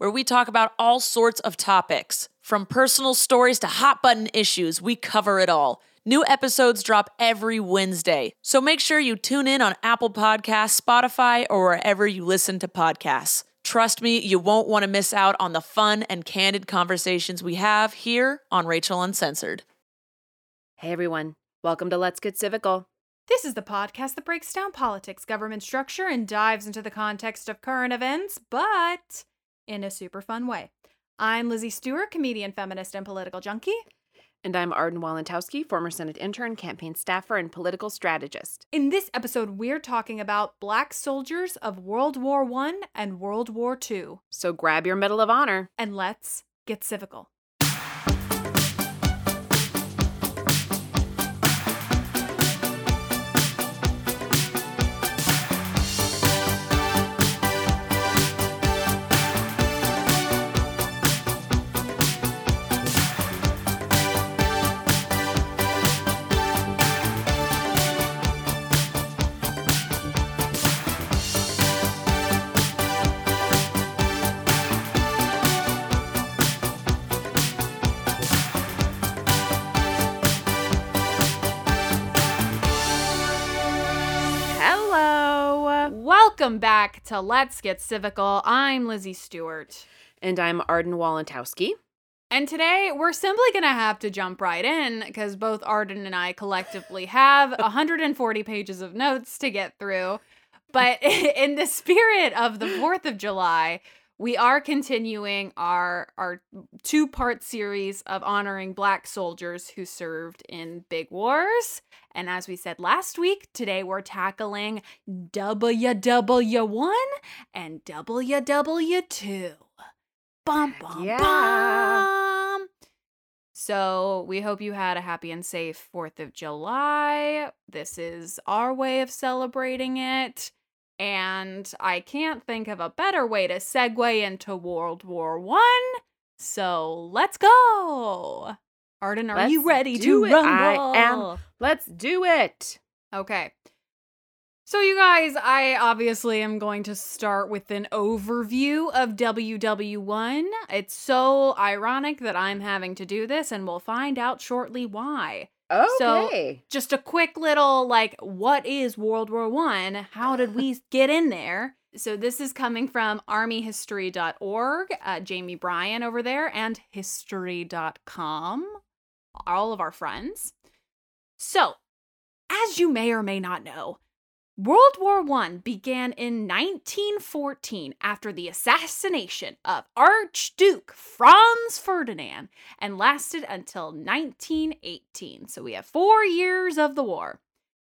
where we talk about all sorts of topics. From personal stories to hot button issues, we cover it all. New episodes drop every Wednesday, so make sure you tune in on Apple Podcasts, Spotify, or wherever you listen to podcasts. Trust me, you won't want to miss out on the fun and candid conversations we have here on Rachel Uncensored. Hey everyone, welcome to Let's Get Civical. This is the podcast that breaks down politics, government structure, and dives into the context of current events, but in a super fun way. I'm Lizzie Stewart, comedian, feminist, and political junkie. And I'm Arden Walentowski, former Senate intern, campaign staffer, and political strategist. In this episode, we're talking about black soldiers of World War I and World War II. So grab your Medal of Honor. And let's get civical. Welcome back to Let's Get Civical. I'm Lizzie Stewart. And I'm Arden Walentowski. And today we're simply going to have to jump right in because both Arden and I collectively have 140 pages of notes to get through. But in the spirit of the 4th of July, we are continuing our our two-part series of honoring black soldiers who served in big wars. And as we said last week, today we're tackling WW1 and WW2. Bum bum Yeah. bum. So we hope you had a happy and safe 4th of July. This is our way of celebrating it. And I can't think of a better way to segue into World War One. So let's go. Arden, are you Let's ready do to it. rumble? I am. Let's do it. Okay. So, you guys, I obviously am going to start with an overview of WW1. It's so ironic that I'm having to do this, and we'll find out shortly why. Okay. So- Just a quick little like, what is World War One? How did we get in there? So, this is coming from armyhistory.org, uh, Jamie Bryan over there, and history.com, all of our friends. So, as you may or may not know, World War I began in 1914 after the assassination of Archduke Franz Ferdinand and lasted until 1918. So we have 4 years of the war.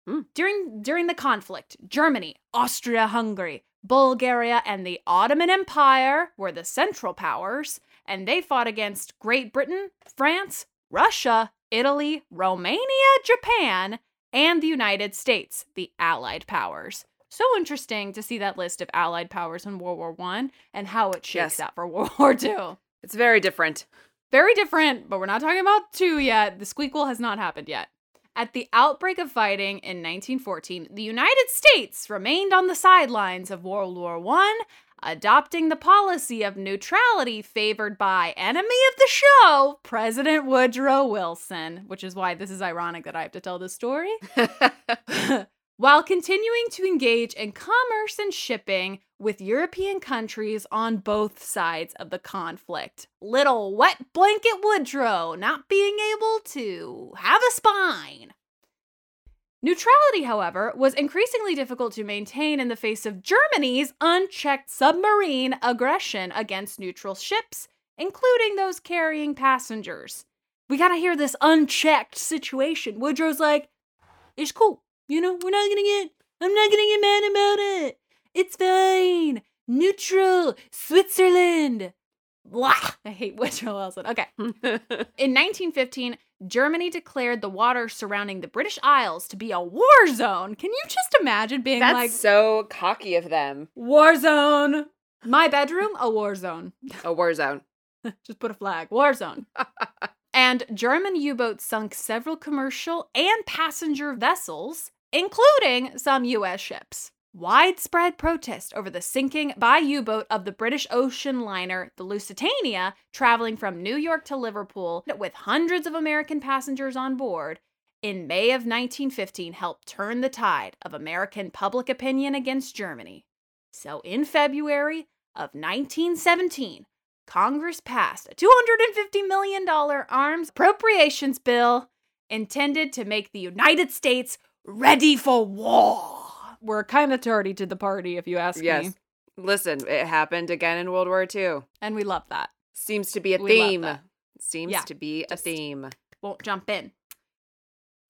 Hmm. During during the conflict, Germany, Austria-Hungary, Bulgaria and the Ottoman Empire were the central powers and they fought against Great Britain, France, Russia, Italy, Romania, Japan, and the United States, the Allied powers. So interesting to see that list of Allied powers in World War One and how it shakes Yes. out for World War Two. It's very different. Very different, but we're not talking about two yet. The squeakquel has not happened yet. At the outbreak of fighting in 1914, the United States remained on the sidelines of World War I, adopting the policy of neutrality favored by enemy of the show, President Woodrow Wilson, which is why this is ironic that I have to tell this story. While continuing to engage in commerce and shipping with European countries on both sides of the conflict. Little wet blanket Woodrow not being able to have a spine. Neutrality, however, was increasingly difficult to maintain in the face of Germany's unchecked submarine aggression against neutral ships, including those carrying passengers. We gotta hear this unchecked situation. Woodrow's like, it's cool. You know, we're not gonna get, I'm not gonna get mad about it. It's fine. Neutral. Switzerland. Blah. I hate Woodrow Wilson. Okay. In 1915, Germany declared the water surrounding the British Isles to be a war zone. Can you just imagine being That's like, so cocky of them. war zone? My bedroom, a war zone. A war zone. Just put a flag. War zone. and German U boats sunk several commercial and passenger vessels, including some U.S. ships. Widespread protest over the sinking by U boat of the British ocean liner, the Lusitania, traveling from New York to Liverpool with hundreds of American passengers on board, in May of 1915 helped turn the tide of American public opinion against Germany. So in February of 1917, Congress passed a $250 million arms appropriations bill intended to make the United States ready for war. We're kind of tardy to the party, if you ask Yes. me. Listen, it happened again in World War II. And we love that. Seems to be a We theme. Seems Yeah, to be a theme. Won't jump in.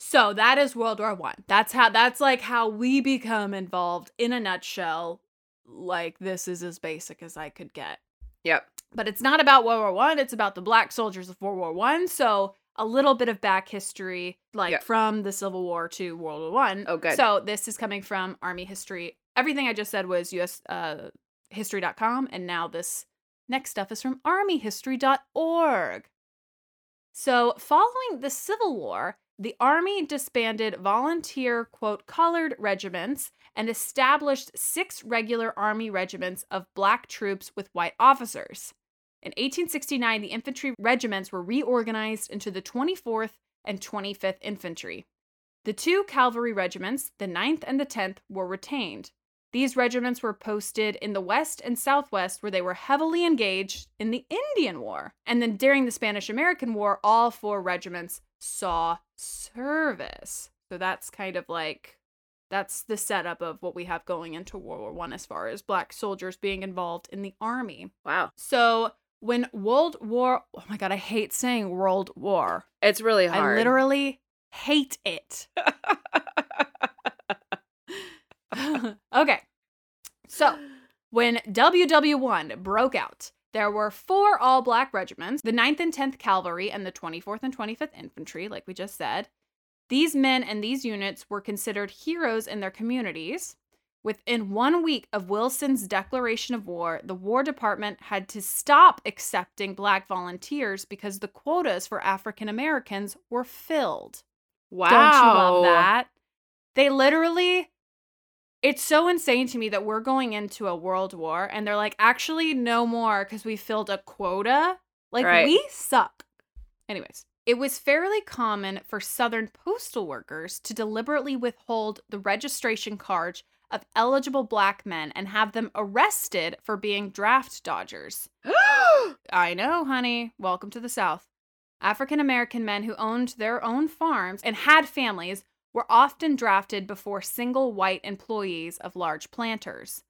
So that is World War One. That's how that's like how we become involved in a nutshell. Like this is as basic as I could get. Yep. but it's not about World War One. It's about the black soldiers of World War One. So a little bit of back history, like Yeah. from the Civil War to World War One. Oh, good. So this is coming from Army history. Everything I just said was US uh, history.com, and now this next stuff is from armyhistory.org. So following the Civil War, the Army disbanded volunteer, quote, colored regiments and established six regular Army regiments of black troops with white officers. In 1869, the infantry regiments were reorganized into the 24th and 25th Infantry. The two cavalry regiments, the 9th and the 10th, were retained. These regiments were posted in the West and Southwest, where they were heavily engaged in the Indian War. And then during the Spanish American War, all four regiments saw service. So that's kind of like that's the setup of what we have going into World War One as far as black soldiers being involved in the army. Wow. So when World War oh my god, I hate saying World War. It's really hard. I literally hate it. okay. So, when WW1 broke out, there were four all black regiments the 9th and 10th Cavalry and the 24th and 25th Infantry, like we just said. These men and these units were considered heroes in their communities. Within one week of Wilson's declaration of war, the War Department had to stop accepting black volunteers because the quotas for African Americans were filled. wow. Don't you love that? They literally it's so insane to me that we're going into a world war and they're like, actually, no more because we filled a quota. Like, Right. we suck. Anyways, it was fairly common for Southern postal workers to deliberately withhold the registration cards of eligible black men and have them arrested for being draft dodgers. I know, honey. Welcome to the South. African American men who owned their own farms and had families were often drafted before single white employees of large planters.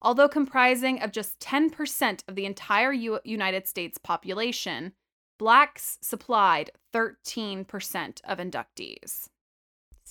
Although comprising of just 10% of the entire U- United States population, blacks supplied 13% of inductees.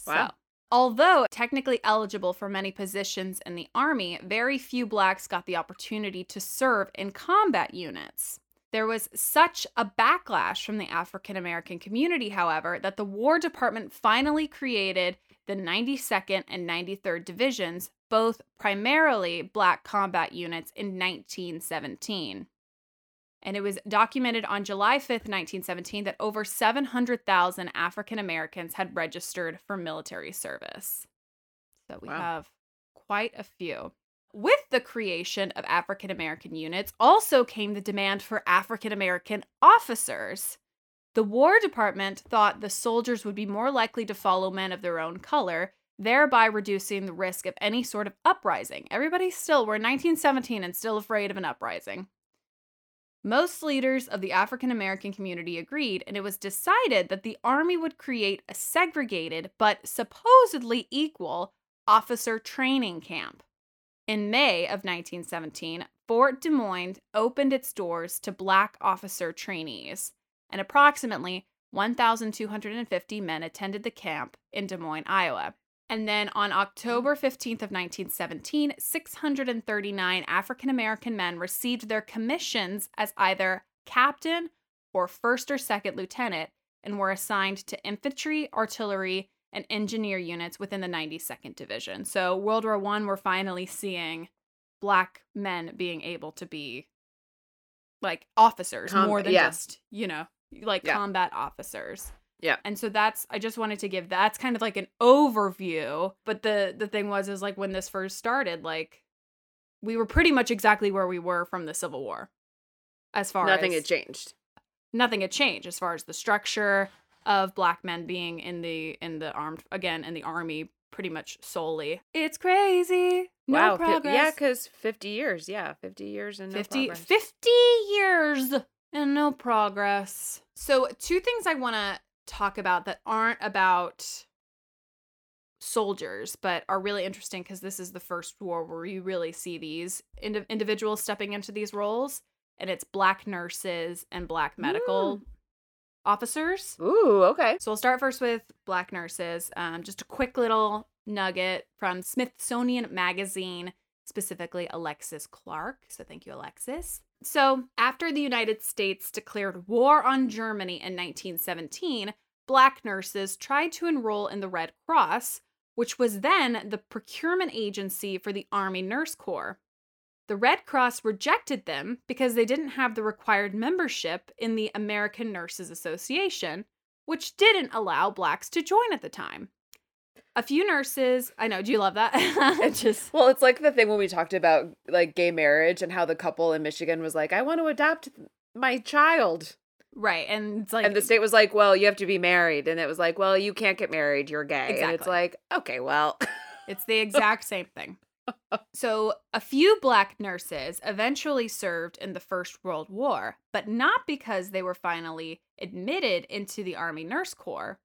Wow. So, although technically eligible for many positions in the Army, very few blacks got the opportunity to serve in combat units. There was such a backlash from the African American community, however, that the War Department finally created the 92nd and 93rd Divisions, both primarily black combat units, in 1917. And it was documented on July 5th, 1917, that over 700,000 African Americans had registered for military service. So we Wow. have quite a few. With the creation of African American units also came the demand for African American officers. The War Department thought the soldiers would be more likely to follow men of their own color, thereby reducing the risk of any sort of uprising. Everybody still, we're in 1917 and still afraid of an uprising. Most leaders of the African American community agreed, and it was decided that the Army would create a segregated but supposedly equal officer training camp. In May of 1917, Fort Des Moines opened its doors to black officer trainees, and approximately 1,250 men attended the camp in Des Moines, Iowa. And then on October 15th of 1917, 639 African American men received their commissions as either captain or first or second lieutenant and were assigned to infantry, artillery, and engineer units within the 92nd Division. So World War 1 we're finally seeing black men being able to be like officers Com- more than yeah. just, you know, like Yeah. combat officers. Yeah. And so that's I just wanted to give that's kind of like an overview, but the the thing was is like when this first started like we were pretty much exactly where we were from the Civil War. As far as Nothing as had changed. nothing had changed as far as the structure of black men being in the in the armed again in the army pretty much solely. It's crazy. No wow. progress. yeah, because 50 years. Yeah, 50 years and no 50, progress. 50 years and no progress. So, two things I want to talk about that aren't about soldiers, but are really interesting because this is the first war where you really see these indi- individuals stepping into these roles, and it's black nurses and black medical officers. Ooh, okay. So we'll start first with black nurses. Um, just a quick little nugget from Smithsonian Magazine, specifically Alexis Clark. So thank you, Alexis. So after the United States declared war on Germany in 1917, black nurses tried to enroll in the Red Cross, which was then the procurement agency for the Army Nurse Corps. The Red Cross rejected them because they didn't have the required membership in the American Nurses Association, which didn't allow blacks to join at the time. A few nurses, I know, do you love that? It just Well, it's like the thing when we talked about like gay marriage and how the couple in Michigan was like, I want to adopt my child. right, and it's like and the state was like, well, you have to be married. And it was like, well, you can't get married. You're gay. Exactly. And it's like, okay, well. It's the exact same thing. So, a few black nurses eventually served in the First World War, but not because they were finally admitted into the Army Nurse Corps.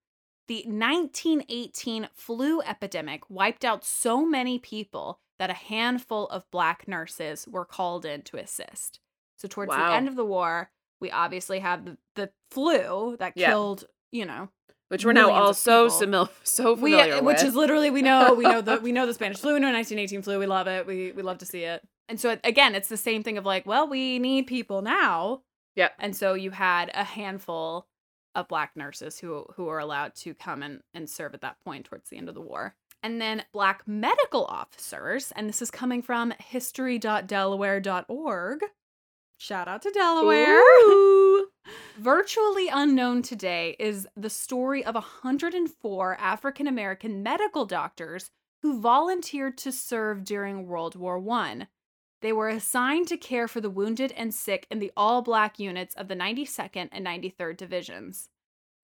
The 1918 flu epidemic wiped out so many people that a handful of black nurses were called in to assist. So, towards Wow. the end of the war, we obviously have the, the flu that Yeah. killed, you know, Which we're now all so, simil- so we uh, familiar which with. is literally we know we know the we know the Spanish flu, we know 1918 flu. We love it. We we love to see it. And so again, it's the same thing of like, well, we need people now. Yeah. And so you had a handful of black nurses who who were allowed to come and, and serve at that point towards the end of the war. And then black medical officers, and this is coming from history.delaware.org. Shout out to Delaware. Ooh. Virtually unknown today is the story of 104 African American medical doctors who volunteered to serve during World War I. They were assigned to care for the wounded and sick in the all black units of the 92nd and 93rd Divisions.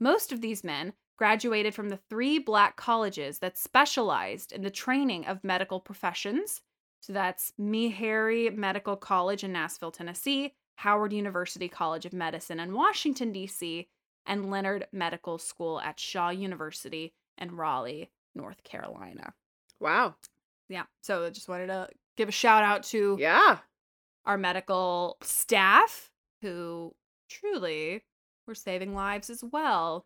Most of these men graduated from the three black colleges that specialized in the training of medical professions. So that's Meharry Medical College in Nashville, Tennessee, Howard University College of Medicine in Washington, D.C., and Leonard Medical School at Shaw University in Raleigh, North Carolina. Wow. Yeah. So I just wanted to give a shout out to Yeah. our medical staff who truly were saving lives as well.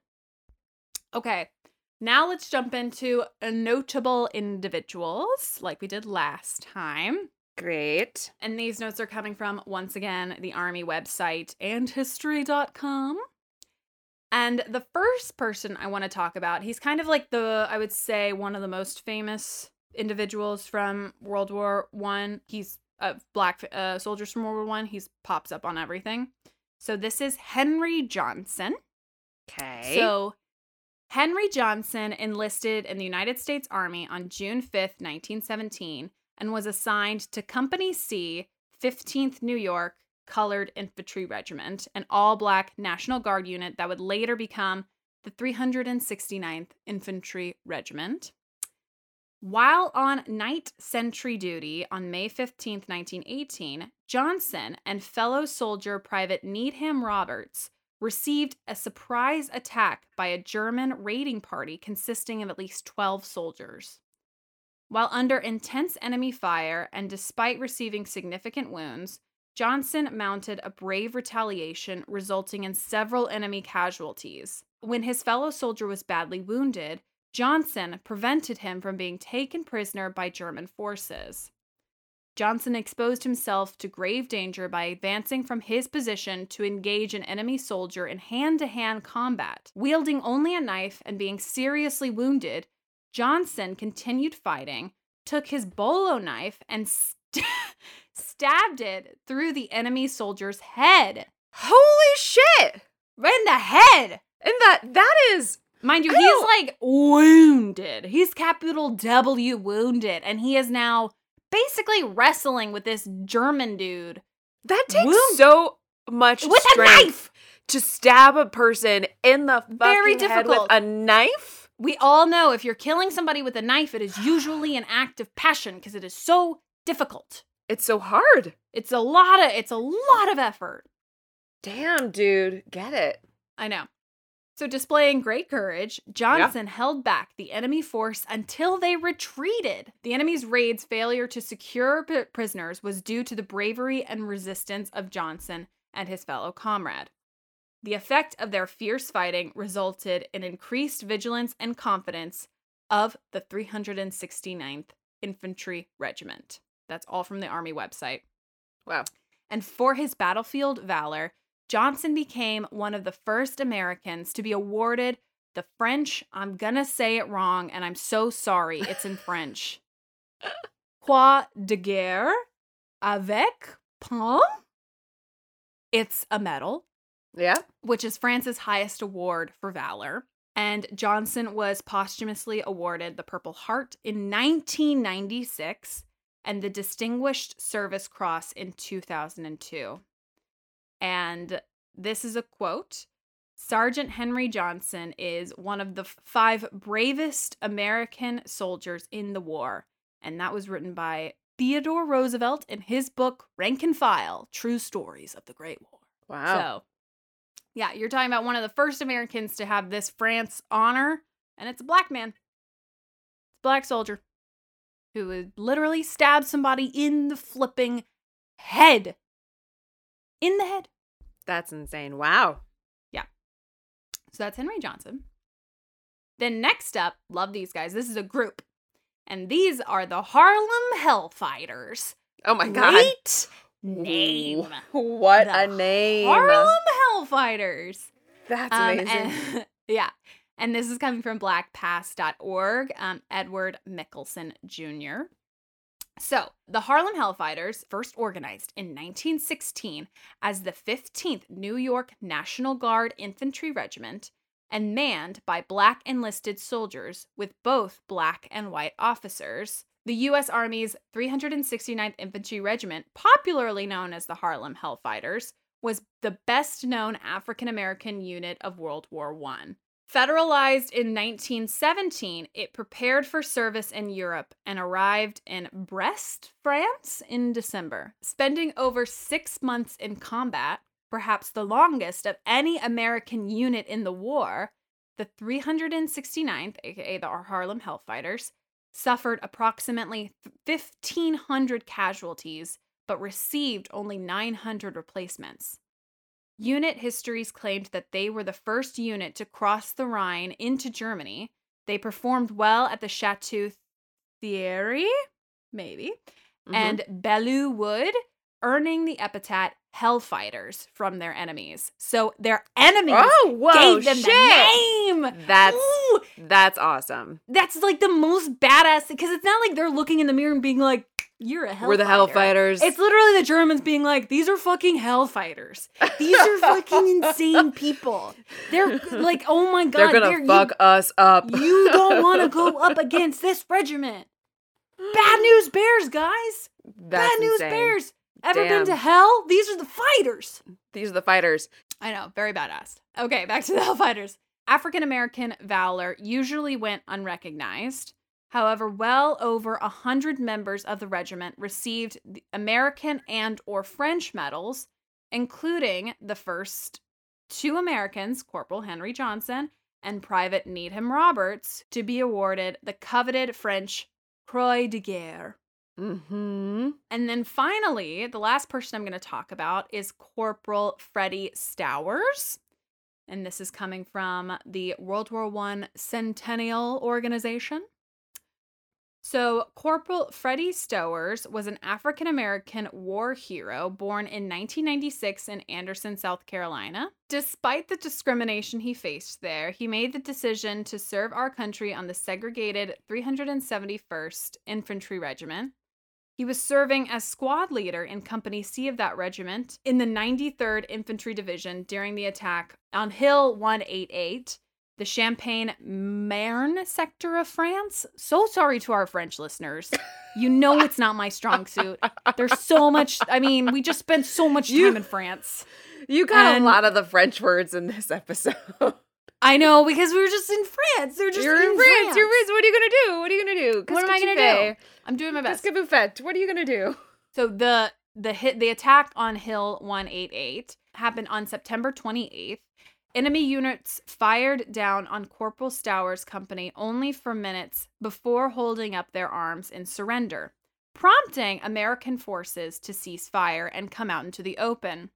Okay, now let's jump into notable individuals like we did last time. Great. And these notes are coming from, once again, the Army website and history.com. And the first person I want to talk about, he's kind of like the, I would say, one of the most famous individuals from World War One. He's uh, black uh, soldiers from World War One. He's pops up on everything. So this is Henry Johnson. Okay. So Henry Johnson enlisted in the United States Army on June 5th, 1917, and was assigned to Company C, 15th New York Colored Infantry Regiment, an all black National Guard unit that would later become the 369th Infantry Regiment. While on night sentry duty on May 15, 1918, Johnson and fellow soldier Private Needham Roberts received a surprise attack by a German raiding party consisting of at least 12 soldiers. While under intense enemy fire and despite receiving significant wounds, Johnson mounted a brave retaliation, resulting in several enemy casualties. When his fellow soldier was badly wounded, Johnson prevented him from being taken prisoner by German forces. Johnson exposed himself to grave danger by advancing from his position to engage an enemy soldier in hand to hand combat. Wielding only a knife and being seriously wounded, Johnson continued fighting, took his bolo knife, and st- stabbed it through the enemy soldier's head. Holy shit! Right in the head! And that that is Mind you, he's like wounded. He's capital W wounded, and he is now basically wrestling with this German dude that takes Wound- so much with a knife. to stab a person in the fucking Very head with difficult. a knife. We all know if you're killing somebody with a knife, it is usually an act of passion because it is so difficult. It's so hard. It's a lot of it's a lot of effort. Damn, dude, get it. I know. So, displaying great courage, Johnson held back the enemy force until they retreated. The enemy's raid's failure to secure p- prisoners was due to the bravery and resistance of Johnson and his fellow comrade. The effect of their fierce fighting resulted in increased vigilance and confidence of the 369th Infantry Regiment. That's all from the Army website. Wow. And for his battlefield valor, Johnson became one of the first Americans to be awarded the French, I'm gonna say it wrong, and I'm so sorry, it's in French. Croix de guerre avec palme. It's a medal, Yeah. which is France's highest award for valor. And Johnson was posthumously awarded the Purple Heart in 1996 and the Distinguished Service Cross in 2002. And this is a quote Sergeant Henry Johnson is one of the five bravest American soldiers in the war. And that was written by Theodore Roosevelt in his book Rank and File True Stories of the Great War. Wow. So, yeah, you're talking about one of the first Americans to have this France honor, and it's a black man. It's a black soldier who would literally stab somebody in the flipping head. In the head. That's insane. Wow. Yeah. So that's Henry Johnson. Then next up, love these guys. This is a group. And these are the Harlem Hellfighters. Oh my god. Great name. What The a name. Harlem Hellfighters. That's Um, amazing. and- yeah. And this is coming from blackpast.org, um, Edward Mickelson Jr. So, the Harlem Hellfighters, first organized in 1916 as the 15th New York National Guard Infantry Regiment and manned by black enlisted soldiers with both black and white officers. The U.S. Army's 369th Infantry Regiment, popularly known as the Harlem Hellfighters, was the best known African American unit of World War I. Federalized in 1917, it prepared for service in Europe and arrived in Brest, France in December, spending over six months in combat, perhaps the longest of any American unit in the war. The 369th, aka the Harlem Hellfighters, suffered approximately 1,500 casualties but received only 900 replacements. Unit histories claimed that they were the first unit to cross the Rhine into Germany. They performed well at the Chateau Thierry, maybe, Mhm. and Belleau Wood, earning the epithet Hellfighters from their enemies. So their enemies oh, whoa, gave them shit. the name. That's Ooh, that's awesome. that's like the most badass because it's not like they're looking in the mirror and being like, "You're a hellfighter." We're the Hellfighters. It's literally the Germans being like, "These are fucking hellfighters. These are fucking insane people. They're like, oh my god, They're gonna you- fuck us up. You, don't want to go up against this regiment. Bad news bears, guys. That's Bad news insane. bears. Ever been to hell? These are the fighters. These are the fighters. I know, very badass. Okay, back to the Hellfighters. African American valor usually went unrecognized. However, well over a hundred members of the regiment received the American and or French medals, including the first two Americans, Corporal Henry Johnson and Private Needham Roberts, to be awarded the coveted French Croix de Guerre. Mm-hmm. And then finally, the last person I'm going to talk about is Corporal Freddie Stowers. And this is coming from the World War I Centennial Organization. So, Corporal Freddie Stowers was an African American war hero born in 1996 in Anderson, South Carolina. Despite the discrimination he faced there, he made the decision to serve our country on the segregated 371st Infantry Regiment. He was serving as squad leader in Company C of that regiment in the 93rd Infantry Division during the attack on Hill 188, the Champagne Marne sector of France. So sorry to our French listeners. You know it's not my strong suit. There's so much, I mean, we just spent so much time You- in France. You got And- a lot of the French words in this episode. I know because we were just in France. They're just You're in France. You're in France. What are you gonna do? What are you gonna do? What am I gonna do? I'm doing my best. Qu'est-ce que vous faites? What are you gonna do? So the the hit the attack on Hill 188 happened on September 28th. Enemy units fired down on Corporal Stowers' company only for minutes before holding up their arms in surrender, prompting American forces to cease fire and come out into the open.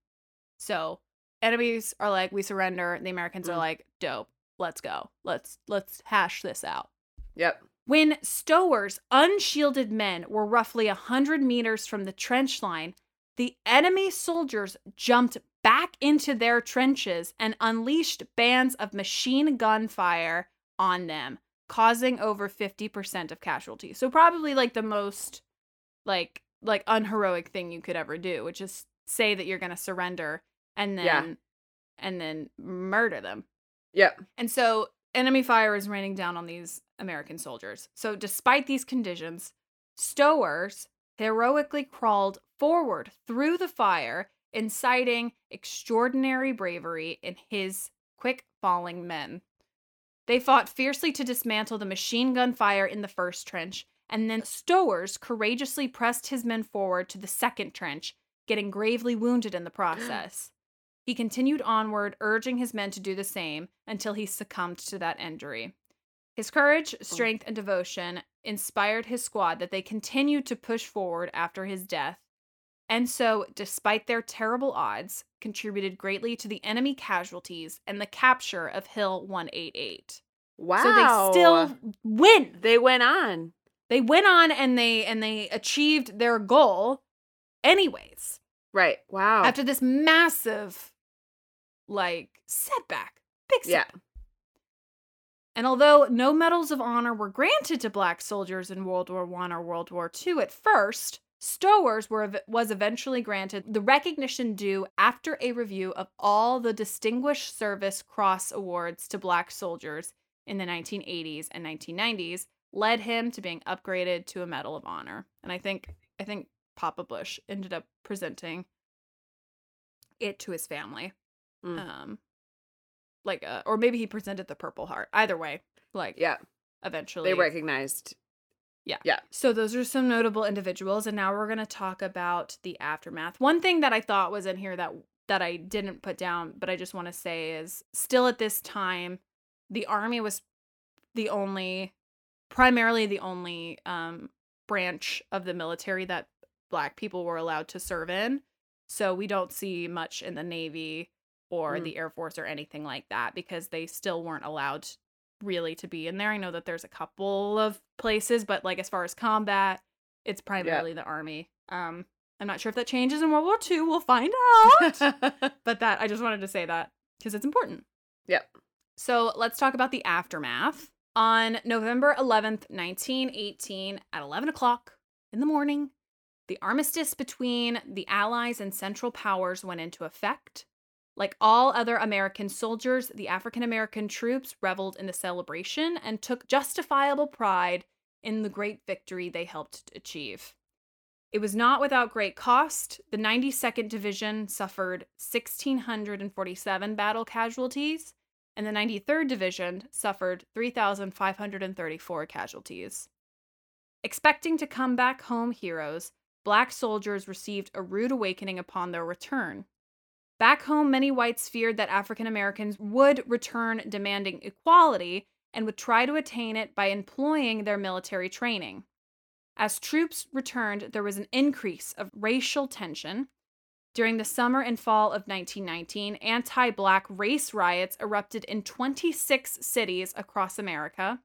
So, enemies are like we surrender, the Americans are Mm. like dope. Let's go. Let's let's hash this out. Yep. When Stowers' unshielded men were roughly a 100 meters from the trench line, the enemy soldiers jumped back into their trenches and unleashed bands of machine gun fire on them, causing over 50% of casualties. So probably like the most like like unheroic thing you could ever do, which is say that you're going to surrender and then Yeah. and then murder them. Yep. And so enemy fire is raining down on these American soldiers. So despite these conditions, Stowers heroically crawled forward through the fire, inciting extraordinary bravery in his quick falling men. They fought fiercely to dismantle the machine gun fire in the first trench, and then Stowers courageously pressed his men forward to the second trench, getting gravely wounded in the process. He continued onward, urging his men to do the same until he succumbed to that injury. His courage, oh. strength, and devotion inspired his squad that they continued to push forward after his death, and so, despite their terrible odds, contributed greatly to the enemy casualties and the capture of Hill 188. Wow. So they still win. they went on. They went on and they and they achieved their goal anyways. Right. Wow. After this massive like setback. Big yeah. setback. And although no medals of honor were granted to black soldiers in World War I or World War II at first, Stowers were, was eventually granted the recognition due after a review of all the Distinguished Service Cross Awards to black soldiers in the 1980s and 1990s, led him to being upgraded to a Medal of Honor. And I think I think Papa Bush ended up presenting it to his family. Mm. Um like uh, or maybe he presented the Purple Heart. Either way, like Yeah. eventually They recognized. So those are some notable individuals and now we're going to talk about the aftermath. One thing that I thought was in here that that I didn't put down but I just want to say is still at this time the army was the only primarily the only um branch of the military that black people were allowed to serve in. So we don't see much in the navy or Mm. the air force or anything like that because they still weren't allowed really to be in there. I know that there's a couple of places, but like as far as combat, it's primarily the army. Um, I'm not sure if that changes in World War II. We'll find out. but that I just wanted to say that because it's important. Yep. So let's talk about the aftermath. On November 11th, 1918, at 11 o'clock in the morning, the armistice between the Allies and Central Powers went into effect. Like all other American soldiers, the African American troops reveled in the celebration and took justifiable pride in the great victory they helped achieve. It was not without great cost. The 92nd Division suffered 1,647 battle casualties, and the 93rd Division suffered 3,534 casualties. Expecting to come back home heroes, black soldiers received a rude awakening upon their return. Back home, many whites feared that African Americans would return demanding equality and would try to attain it by employing their military training. As troops returned, there was an increase of racial tension. During the summer and fall of 1919, anti black race riots erupted in 26 cities across America.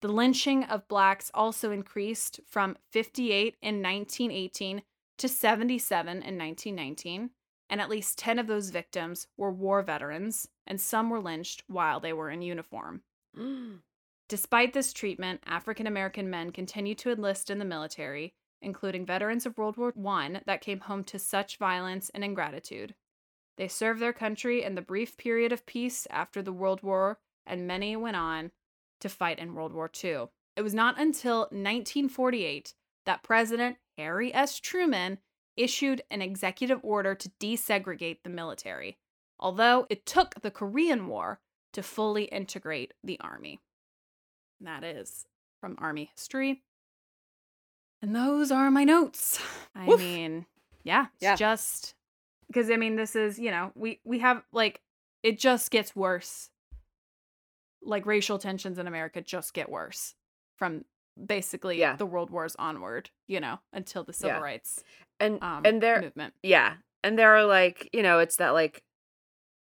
The lynching of blacks also increased from 58 in 1918 to 77 in 1919, and at least 10 of those victims were war veterans, and some were lynched while they were in uniform. Mm. Despite this treatment, African American men continued to enlist in the military, including veterans of World War I that came home to such violence and ingratitude. They served their country in the brief period of peace after the World War, and many went on to fight in World War II. It was not until 1948 that President Harry S. Truman issued an executive order to desegregate the military, although it took the Korean War to fully integrate the Army. And that is from Army history. And those are my notes. I Woof. mean, yeah, it's Yeah. just because I mean, this is, you know, we we have like it just gets worse. Like racial tensions in America just get worse from basically Yeah. the world wars onward, you know, until the civil Yeah. rights and um, and there movement. yeah and there are like you know it's that like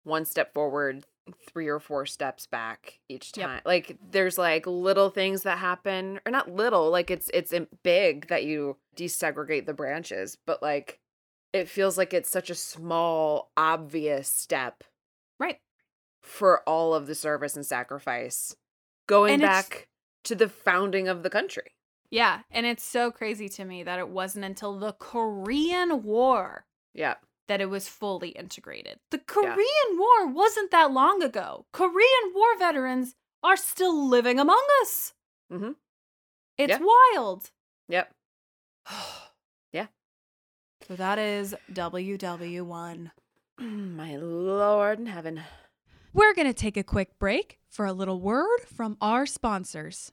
one step forward three or four steps back each Yep. time like there's like little things that happen or not little like it's it's big that you desegregate the branches but like it feels like it's such a small obvious step Right. for all of the service and sacrifice going And back to the founding of the country Yeah, and it's so crazy to me that it wasn't until the Korean War yeah that it was fully integrated. The Korean War wasn't that long ago. Korean War veterans are still living among us. Mhm. It's Yeah. wild. yep Yeah. So that is WW1. my lord in heaven We're going to take a quick break for a little word from our sponsors.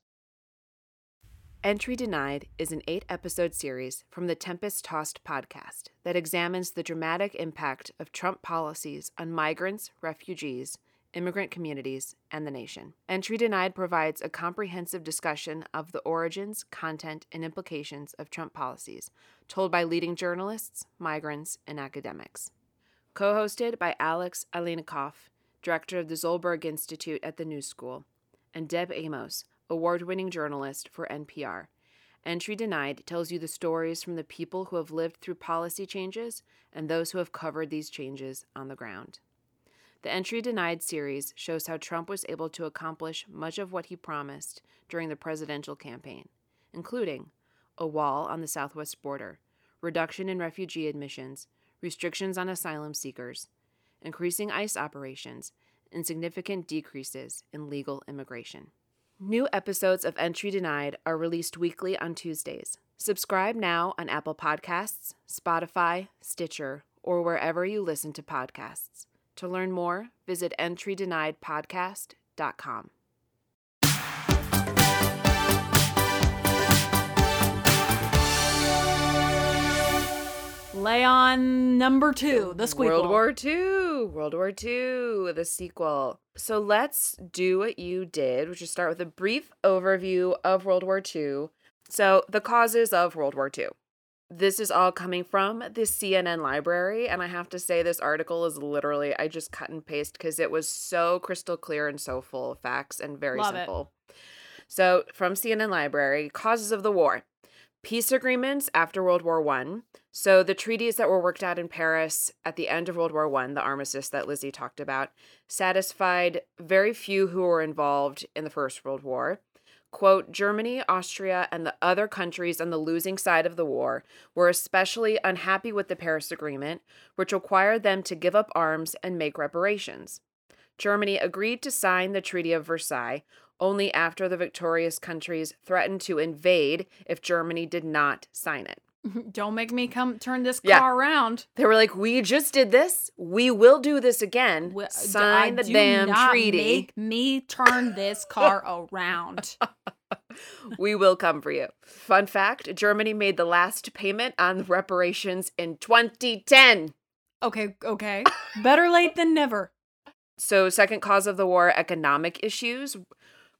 Entry Denied is an eight episode series from the Tempest Tossed podcast that examines the dramatic impact of Trump policies on migrants, refugees, immigrant communities, and the nation. Entry Denied provides a comprehensive discussion of the origins, content, and implications of Trump policies, told by leading journalists, migrants, and academics. Co hosted by Alex Aleinikoff, director of the Zolberg Institute at the New School, and Deb Amos, award winning journalist for NPR. Entry Denied tells you the stories from the people who have lived through policy changes and those who have covered these changes on the ground. The Entry Denied series shows how Trump was able to accomplish much of what he promised during the presidential campaign, including a wall on the southwest border, reduction in refugee admissions, restrictions on asylum seekers, increasing ICE operations, and significant decreases in legal immigration. New episodes of Entry Denied are released weekly on Tuesdays. Subscribe now on Apple Podcasts, Spotify, Stitcher, or wherever you listen to podcasts. To learn more, visit entrydeniedpodcast.com. Lay on number two, the squeakle. World War II, World War II, the sequel. So let's do what you did, which is start with a brief overview of World War II. So, the causes of World War II. This is all coming from the CNN library. And I have to say, this article is literally, I just cut and paste because it was so crystal clear and so full of facts and very Love it. simple. So, from CNN library, causes of the war. Peace agreements after World War One. So the treaties that were worked out in Paris at the end of World War One, the armistice that Lizzie talked about, satisfied very few who were involved in the First World War. Quote, Germany, Austria, and the other countries on the losing side of the war were especially unhappy with the Paris Agreement, which required them to give up arms and make reparations. Germany agreed to sign the Treaty of Versailles only after the victorious countries threatened to invade if Germany did not sign it. Don't make me come turn this Yeah. car around. They were like, "We just did this. We will do this again. I Sign the damn treaty. do damn not treaty. Make me turn this car around. we will come for you." Fun fact: Germany made the last payment on reparations in 2010. Okay, okay. Better late than never. So, second cause of the war: economic issues.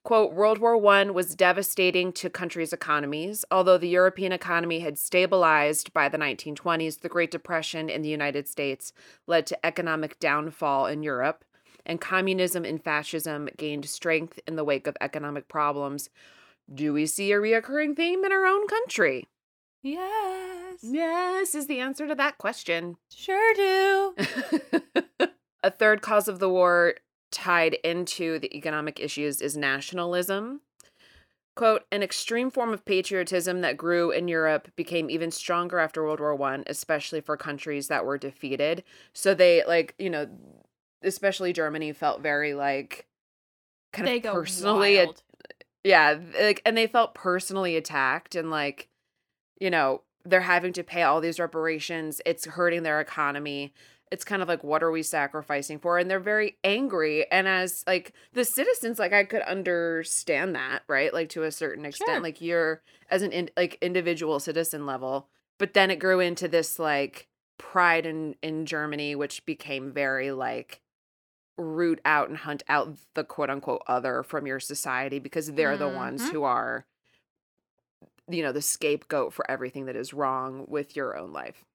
Quote, World War I was devastating to countries' economies. Although the European economy had stabilized by the 1920s, the Great Depression in the United States led to economic downfall in Europe, and communism and fascism gained strength in the wake of economic problems. Do we see a reoccurring theme in our own country? Yes. Yes, is the answer to that question. Sure do. A third cause of the war tied into the economic issues is nationalism. Quote, an extreme form of patriotism that grew in Europe became even stronger after World War One, especially for countries that were defeated. So they like, you know, especially Germany felt very like kind They of personally yeah, like and they felt personally attacked and like, you know, they're having to pay all these reparations. It's hurting their economy. It's kind of like what are we sacrificing for? And they're very angry. And as like the citizens, like I could understand that, right? Like to a certain extent, Sure. like you're as an in, like individual citizen level. But then it grew into this like pride in in Germany, which became very like root out and hunt out the quote unquote other from your society because they're the ones Mhm. who are you know the scapegoat for everything that is wrong with your own life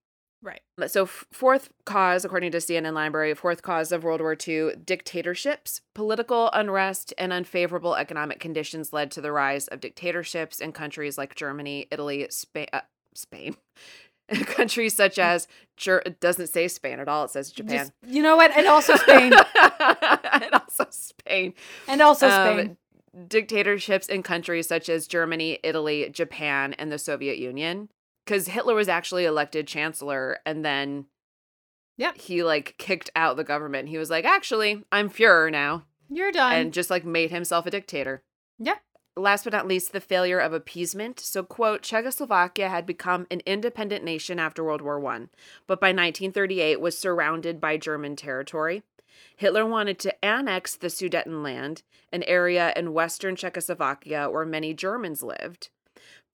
Right. So f- fourth cause according to cnn library fourth cause of world war ii dictatorships political unrest and unfavorable economic conditions led to the rise of dictatorships in countries like germany italy spain uh, spain countries such as Ger- it doesn't say spain at all it says japan Just, you know what? And also Spain. and also Spain. And also Um, Spain. dictatorships in countries such as Germany, Italy, Japan, and the Soviet Union. Because Hitler was actually elected chancellor and then Yeah. He like kicked out the government. He was like, actually, I'm Fuhrer now. You're done. And just like made himself a dictator. yeah. Last but not least, the failure of appeasement. So, quote, Czechoslovakia had become an independent nation after World War I, but by 1938 was surrounded by German territory. Hitler wanted to annex the Sudetenland, an area in western Czechoslovakia where many Germans lived.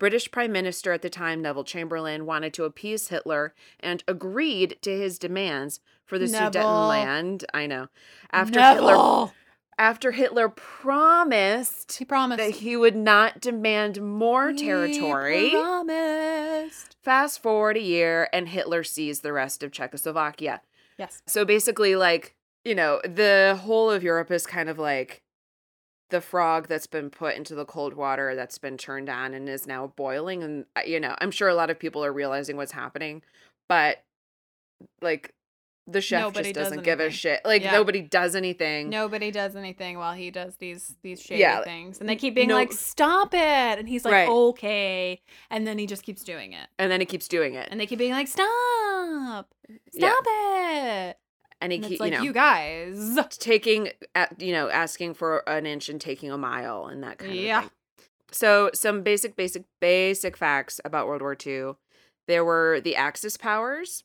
British Prime Minister at the time, Neville Chamberlain, wanted to appease Hitler and agreed to his demands for the Neville. Sudetenland. I know. After Hitler after Hitler promised He promised. that he would not demand more territory. He promised. Fast forward a year and Hitler seized the rest of Czechoslovakia. Yes. So basically, like, you know, the whole of Europe is kind of like the frog that's been put into the cold water that's been turned on and is now boiling. And, uh, you know, I'm sure a lot of people are realizing what's happening, but like, the chef Nobody just does doesn't give a shit. Like Yeah. nobody does anything. Nobody does anything while he does these these shady Yeah, things, and they keep being no- like, "Stop it!" And he's like, Right. "Okay," and then he just keeps doing it, And then he keeps doing it. and they keep being like, "Stop! Yeah. Stop it!" And he And it's like, you know, "You guys." taking you know asking for an inch and taking a mile and that kind Yeah. of thing. Yeah. So some basic basic basic facts about World War II. There were the Axis powers,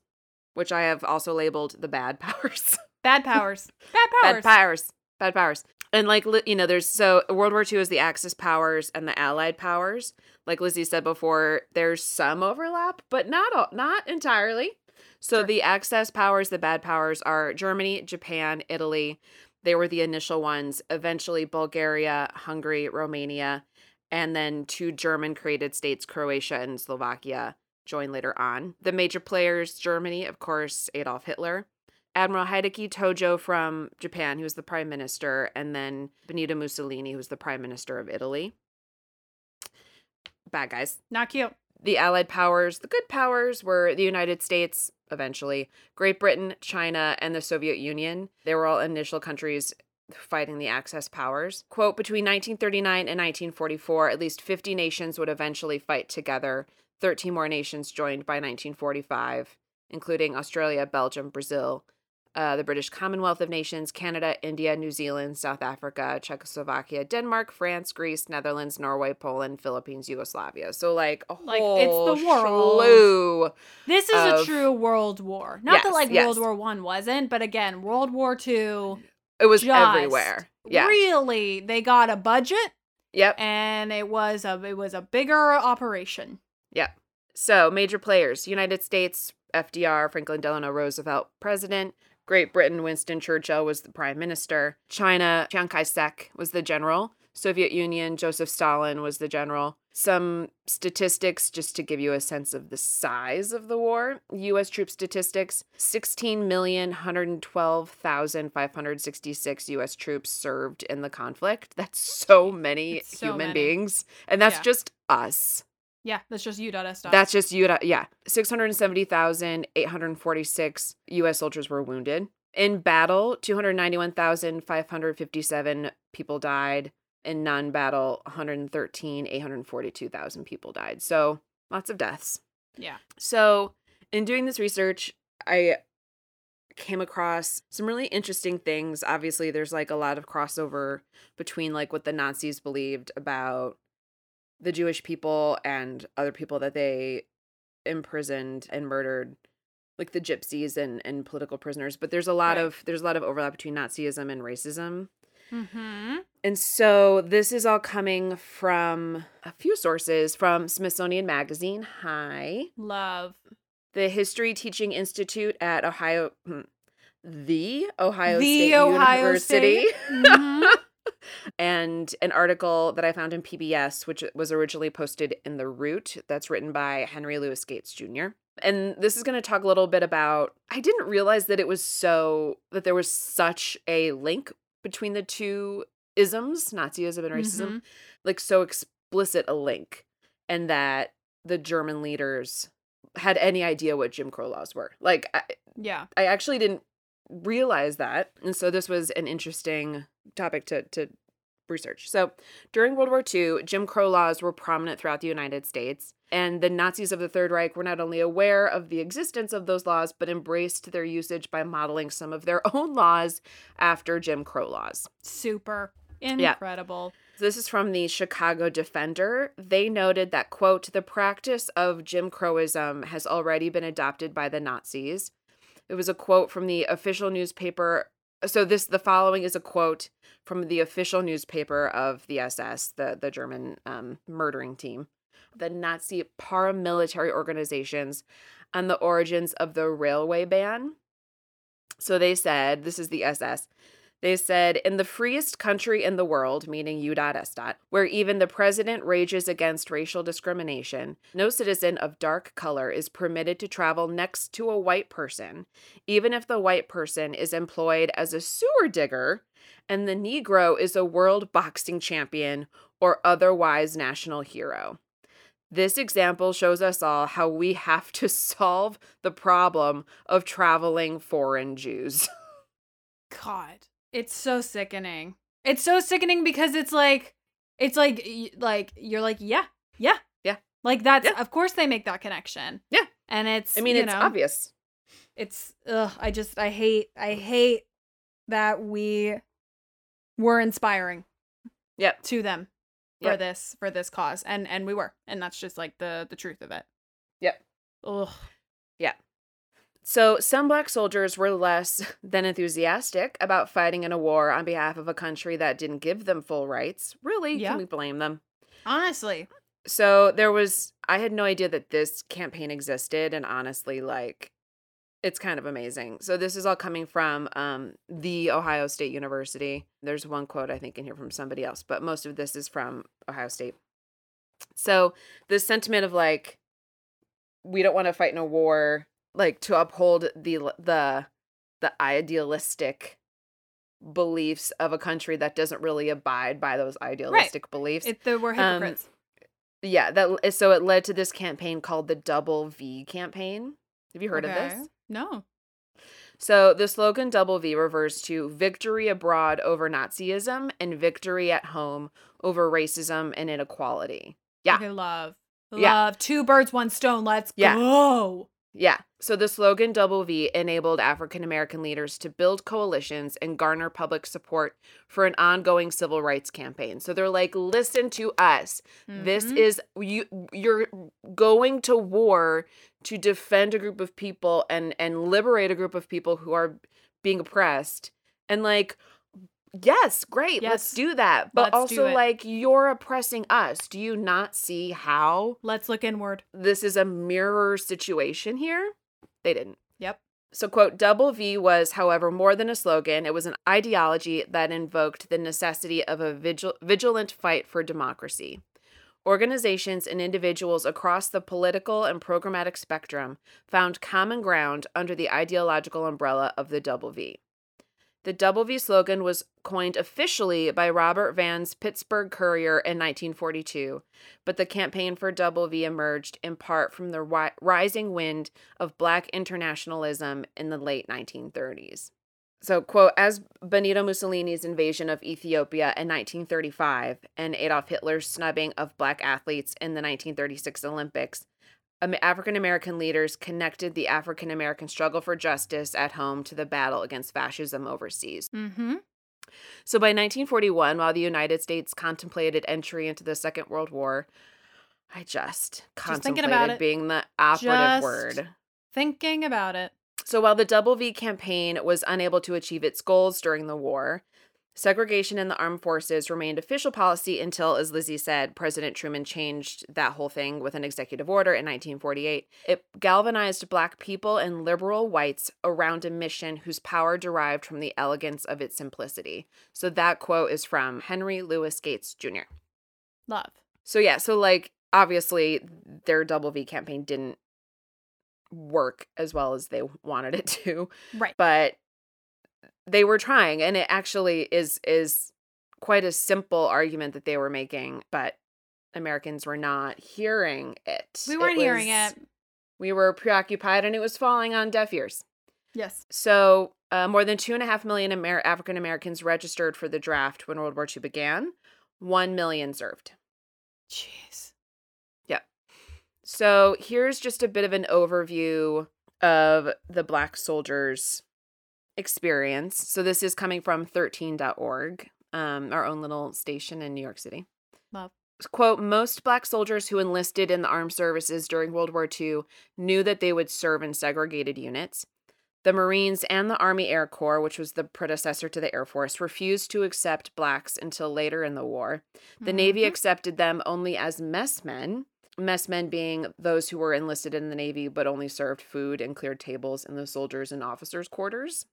which I have also labeled the bad powers. Bad powers. Bad powers. bad powers. Bad powers. And like you know there's so World War II is the Axis powers and the Allied powers. Like Lizzie said before, there's some overlap, but not all, not entirely. So the Axis powers, the bad powers are Germany, Japan, Italy. They were the initial ones. Eventually Bulgaria, Hungary, Romania, and then two German created states, Croatia and Slovakia, joined later on. The major players, Germany, of course, Adolf Hitler. Admiral Hideki Tojo from Japan, who was the prime minister, and then Benito Mussolini, who was the prime minister of Italy. Bad guys. Not cute. The Allied powers, the good powers, were the United States, eventually, Great Britain, China, and the Soviet Union. They were all initial countries fighting the Axis powers. Quote Between 1939 and 1944, at least 50 nations would eventually fight together. 13 more nations joined by 1945, including Australia, Belgium, Brazil, uh, the British Commonwealth of Nations, Canada, India, New Zealand, South Africa, Czechoslovakia, Denmark, France, Greece, Netherlands, Norway, Poland, Philippines, Yugoslavia. So like a Like, whole it's the world. slew. This is a true world war. Not that like yes. World War One wasn't, but again, World War Two. It was everywhere. Yeah. Really, they got a budget Yep. and it was a it was a bigger operation. Yep. So, major players United States, FDR, Franklin Delano Roosevelt, president. Great Britain, Winston Churchill was the prime minister. China, Chiang Kai shek was the general. Soviet Union, Joseph Stalin was the general. Some statistics just to give you a sense of the size of the war. US troop statistics 16,112,566 US troops served in the conflict. That's so many so human many. beings. And that's Yeah. just us. Yeah, that's just U.S. stuff. That's just Utah. Yeah. 670,846 U.S. soldiers were wounded. In battle, 291,557 people died. In non battle, 113,842,000 people died. So lots of deaths. yeah. So, in doing this research, I came across some really interesting things. Obviously, there's like a lot of crossover between like what the Nazis believed about the Jewish people and other people that they imprisoned and murdered like the gypsies and and political prisoners but there's a lot Right. of there's a lot of overlap between Nazism and racism Mm-hmm. and so this is all coming from a few sources from Smithsonian Magazine. Hi. Love. The History Teaching Institute at Ohio hmm, the Ohio The State Ohio University. State. Mhm. and an article that I found in PBS, which was originally posted in The Root, that's written by Henry Louis Gates Jr. And this is going to talk a little bit about. I didn't realize that it was so, that there was such a link between the two isms, Nazism and racism, Mhm. like so explicit a link, and that the German leaders had any idea what Jim Crow laws were. Like, I, Yeah. I actually didn't realize that. And so this was an interesting topic to, to research. So during World War II, Jim Crow laws were prominent throughout the United States. And the Nazis of the Third Reich were not only aware of the existence of those laws, but embraced their usage by modeling some of their own laws after Jim Crow laws. Super. Yeah. Incredible. This is from the Chicago Defender. They noted that, quote, the practice of Jim Crowism has already been adopted by the Nazis. It was a quote from the official newspaper. So this the following is a quote from the official newspaper of the SS, the the German um, murdering team, the Nazi paramilitary organizations, on the origins of the railway ban. So they said, this is the SS. They said, in the freest country in the world, meaning U.S. where even the president rages against racial discrimination, no citizen of dark color is permitted to travel next to a white person, even if the white person is employed as a sewer digger and the Negro is a world boxing champion or otherwise national hero. This example shows us all how we have to solve the problem of traveling foreign Jews. God. It's so sickening. It's so sickening because it's like it's like like you're like, yeah, yeah. Yeah. Like that's of course they make that connection. Yeah. And it's I mean, it's know, obvious. It's ugh, I just I hate I hate that we were inspiring Yep. to them for Yep. this for this cause. And and we were. And that's just like the the truth of it. Yep. Ugh. Yeah. So some black soldiers were less than enthusiastic about fighting in a war on behalf of a country that didn't give them full rights. Really? Yeah. Can we blame them? Honestly. So there was I had no idea that this campaign existed and honestly like it's kind of amazing. So this is all coming from um the Ohio State University. There's one quote I think in here from somebody else, but most of this is from Ohio State. So this sentiment of like we don't want to fight in a war like to uphold the the the idealistic beliefs of a country that doesn't really abide by those idealistic beliefs. It the we're Um, hypocrites. Yeah, that so it led to this campaign called the Double V campaign. Have you heard of this? No. So the slogan Double V refers to victory abroad over Nazism and victory at home over racism and inequality. Yeah. Okay, love. Yeah. Love. Two birds, one stone. Let's Yeah. go. Yeah. So the slogan Double V enabled African American leaders to build coalitions and garner public support for an ongoing civil rights campaign. So they're like, listen to us. This Mhm. is you you're going to war to defend a group of people and and liberate a group of people who are being oppressed. And like Yes, great. Let's do that. But Let's also like you're oppressing us. Do you not see how Let's look inward. this is a mirror situation here? They didn't. Yep. So, quote, Double V was, however, more than a slogan. It was an ideology that invoked the necessity of a vigil- vigilant fight for democracy. Organizations and individuals across the political and programmatic spectrum found common ground under the ideological umbrella of the Double V. The Double V slogan was coined officially by Robert Vann's Pittsburgh Courier in 1942, but the campaign for Double V emerged in part from the ri- rising wind of Black internationalism in the late 1930s. So, quote, as Benito Mussolini's invasion of Ethiopia in 1935 and Adolf Hitler's snubbing of Black athletes in the 1936 Olympics, African American leaders connected the African American struggle for justice at home to the battle against fascism overseas. Mm-hmm. So by 1941, while the United States contemplated entry into the Second World War, I just Just contemplated about it. being the operative Just word. Thinking about it. So while the Double V campaign was unable to achieve its goals during the war, segregation in the armed forces remained official policy until, as Lizzie said, President Truman changed that whole thing with an executive order in 1948. It galvanized Black people and liberal whites around a mission whose power derived from the elegance of its simplicity. So that quote is from Henry Louis Gates Jr. Love. So yeah, so like obviously their Double V campaign didn't work as well as they wanted it to Right. but they were trying and it actually is is quite a simple argument that they were making but americans were not hearing it We weren't hearing was- it. we were preoccupied and it was falling on deaf ears Yes. so uh, more than two and a half million Amer- african americans registered for the draft when world war ii began one million served Jeez. Yep. So here's just a bit of an overview of the Black soldiers' experience. So this is coming from 13.org, um, our own little station in New York City. Love. Quote, most black soldiers who enlisted in the armed services during World War II knew that they would serve in segregated units. The Marines and the Army Air Corps, which was the predecessor to the Air Force, refused to accept blacks until later in the war. The Navy Mhm. accepted them only as messmen, messmen being those who were enlisted in the Navy but only served food and cleared tables in the soldiers' and officers' quarters.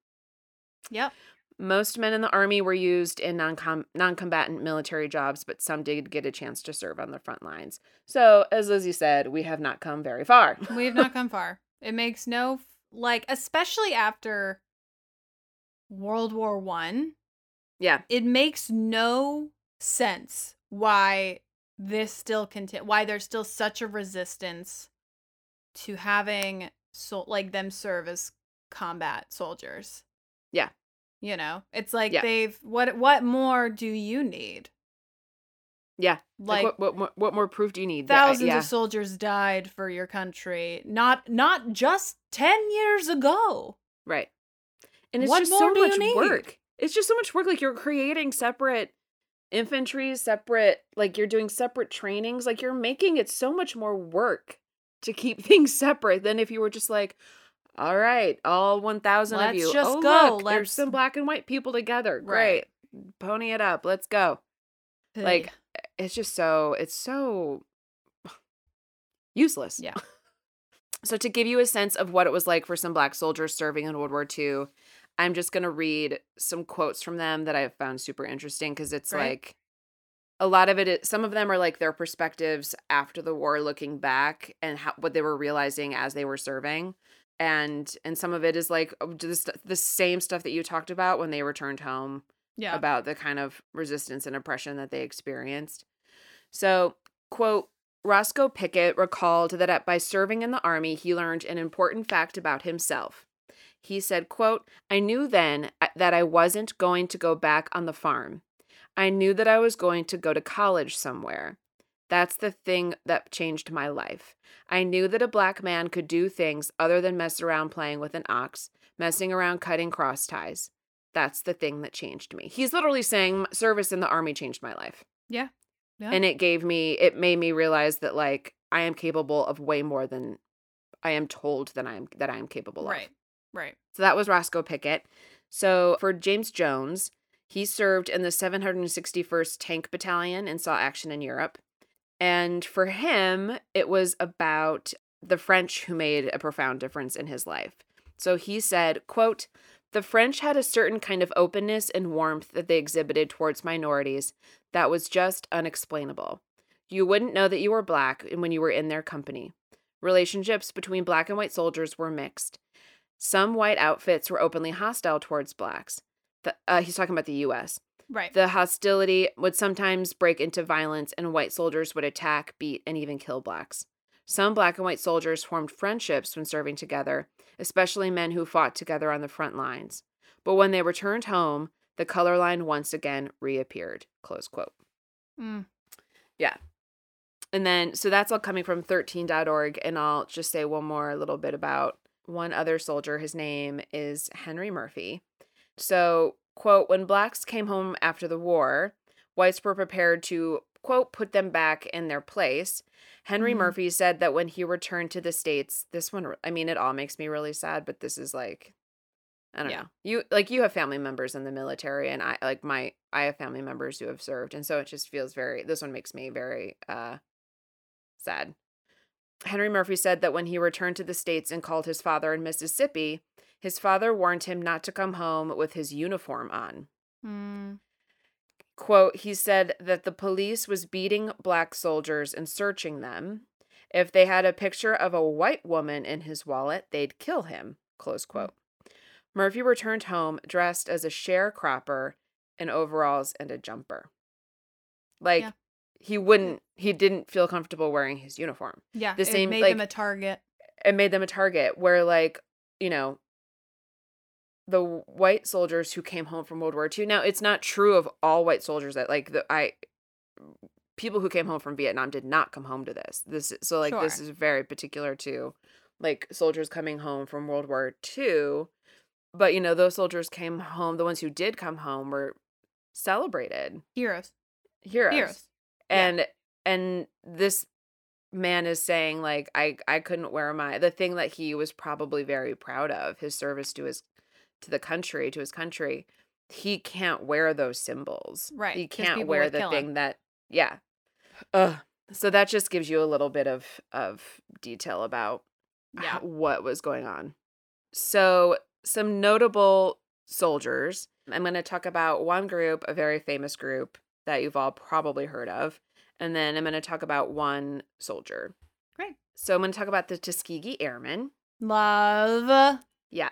Yep. Most men in the army were used in non non-combatant military jobs, but some did get a chance to serve on the front lines. So, as Lizzie said, we have not come very far. We have not come far. It makes no like, especially after World War One. Yeah. It makes no sense why this still continue. Why there's still such a resistance to having so like them serve as combat soldiers. Yeah. You know, it's like Yeah. they've what what more do you need? Yeah. Like, what, what, what, what more proof do you need? that- thousands yeah. of soldiers died for your country. Not not just 10 years ago. Right. And it's What just so much work. It's just so much work. Like you're creating separate infantry, separate, like you're doing separate trainings. Like you're making it so much more work to keep things separate than if you were just like, all right, all 1,000 of Let's you. just oh, go. Look, there's Let's- some black and white people together. Right. Great. Pony it up. Let's go. Like, it's just so, it's so useless. Yeah. So, to give you a sense of what it was like for some black soldiers serving in World War II, I'm just going to read some quotes from them that I have found super interesting because it's Great. like a lot of it, is, some of them are like their perspectives after the war, looking back and how, what they were realizing as they were serving. And and some of it is like oh, just the same stuff that you talked about when they returned home Yeah. about the kind of resistance and oppression that they experienced. So, quote, Roscoe Pickett recalled that at, by serving in the army, he learned an important fact about himself. He said, quote, I knew then uh, that I wasn't going to go back on the farm. I knew that I was going to go to college somewhere. That's the thing that changed my life. I knew that a black man could do things other than mess around playing with an ox, messing around cutting cross ties. That's the thing that changed me. He's literally saying service in the army changed my life. Yeah. Yeah. And it gave me it made me realize that like I am capable of way more than I am told that I am that I am capable right. of. Right. Right. So that was Roscoe Pickett. So for James Jones, he served in the 761st Tank Battalion and saw action in Europe. And for him, it was about the French who made a profound difference in his life. So he said, quote, the French had a certain kind of openness and warmth that they exhibited towards minorities that was just unexplainable. You wouldn't know that you were black when you were in their company. Relationships between black and white soldiers were mixed. Some white outfits were openly hostile towards blacks. The, uh, he's talking about the U.S. Right. The hostility would sometimes break into violence, and white soldiers would attack, beat, and even kill blacks. Some black and white soldiers formed friendships when serving together, especially men who fought together on the front lines. But when they returned home, the color line once again reappeared. Close quote. Mm. Yeah. And then, so that's all coming from 13.org. And I'll just say one more little bit about one other soldier. His name is Henry Murphy. So, quote, when blacks came home after the war, whites were prepared to, quote, put them back in their place. Henry Mhm. Murphy said that when he returned to the States, this one, I mean, it all makes me really sad, but this is like, I don't Yeah. know. You like you have family members in the military and I like my I have family members who have served and so it just feels very this one makes me very uh sad. Henry Murphy said that when he returned to the states and called his father in Mississippi, his father warned him not to come home with his uniform on. Mm. Quote, he said that the police was beating black soldiers and searching them. If they had a picture of a white woman in his wallet, they'd kill him. Close quote. Murphy returned home dressed as a sharecropper in overalls and a jumper. Like Yeah. He wouldn't he didn't feel comfortable wearing his uniform. Yeah. The same it made like them a target. it made them a target where like you know the white soldiers who came home from world war ii now it's not true of all white soldiers that like the i people who came home from Vietnam did not come home to this. This is- so like this is very particular to like soldiers coming home from World War II. But you know, those soldiers came home, the ones who did come home were celebrated Heroes. heroes. Heroes. Yeah. And and this man is saying like I I couldn't wear my the thing that he was probably very proud of, his service to his to the country, to his country. He can't wear those symbols. Right, he can't wear the thing him. that yeah. Ugh. So that just gives you a little bit of of detail about Yeah. what was going on. So, some notable soldiers. I'm going to talk about one group, a very famous group that you've all probably heard of, and then I'm going to talk about one soldier. Great. So, I'm going to talk about the Tuskegee Airmen. Love. Yeah.